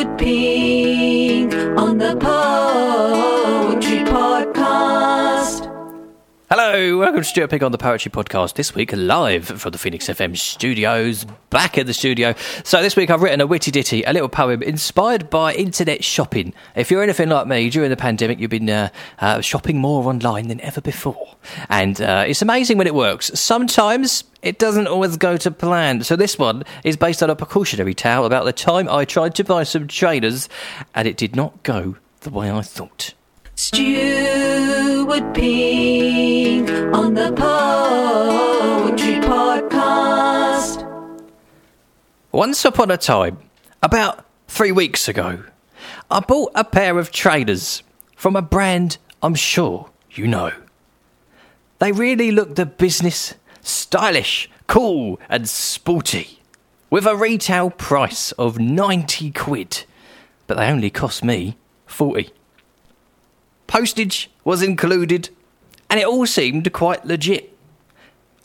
Stuart Pink Hello, welcome to Stuart Pink on the Poetry Podcast. This week, live from the Phoenix FM studios, back at the studio. So, this week I've written a witty ditty, a little poem inspired by internet shopping. If you're anything like me, during the pandemic, you've been uh, uh, shopping more online than ever before. And uh, it's amazing when it works. Sometimes it doesn't always go to plan. So, this one is based on a precautionary tale about the time I tried to buy some trainers and it did not go the way I thought. Stuart Pink Once upon a time, about three weeks ago, I bought a pair of trainers from a brand I'm sure you know. They really look the business, stylish, cool, and sporty, with a retail price of 90 quid, but they only cost me 40. Postage was included, and it all seemed quite legit.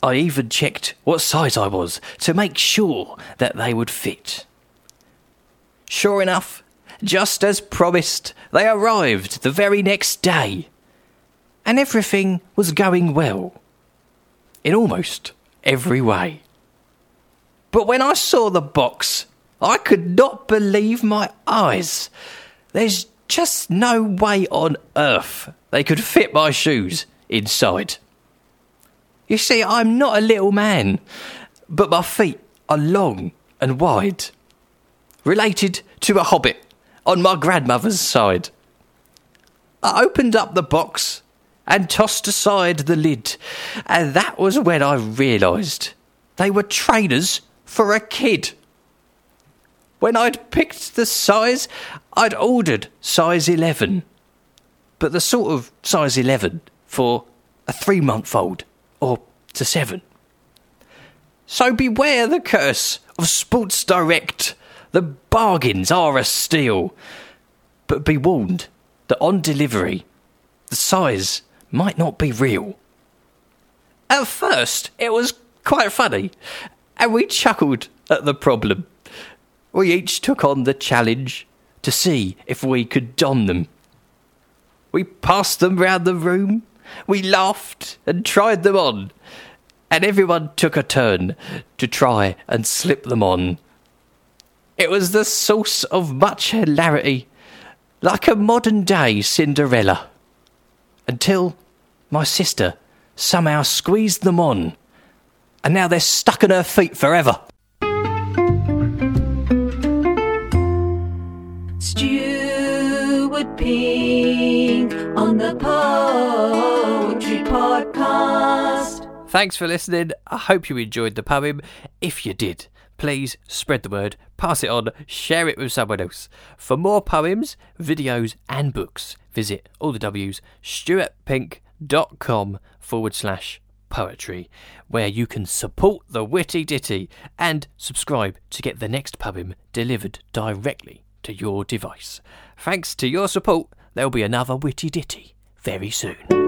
I even checked what size I was to make sure that they would fit. Sure enough, just as promised, they arrived the very next day, and everything was going well. In almost every way. But when I saw the box, I could not believe my eyes. There's just no way on earth they could fit my shoes inside. You see, I'm not a little man, but my feet are long and wide. Related to a hobbit on my grandmother's side. I opened up the box and tossed aside the lid, and that was when I realised they were trainers for a kid. When I'd picked the size, I'd ordered size 11. But the sort of size 11 for a three month old or to seven. So beware the curse of Sports Direct. The bargains are a steal. But be warned that on delivery, the size might not be real. At first, it was quite funny, and we chuckled at the problem. We each took on the challenge to see if we could don them. We passed them round the room, we laughed and tried them on, and everyone took a turn to try and slip them on. It was the source of much hilarity, like a modern day Cinderella, until my sister somehow squeezed them on, and now they're stuck in her feet forever. Stuart Pink on the Poetry Thanks for listening. I hope you enjoyed the poem. If you did, please spread the word, pass it on, share it with someone else. For more poems, videos, and books, visit all the W's stuartpink.com forward slash poetry, where you can support the witty ditty and subscribe to get the next poem delivered directly to your device. Thanks to your support, there'll be another witty ditty very soon.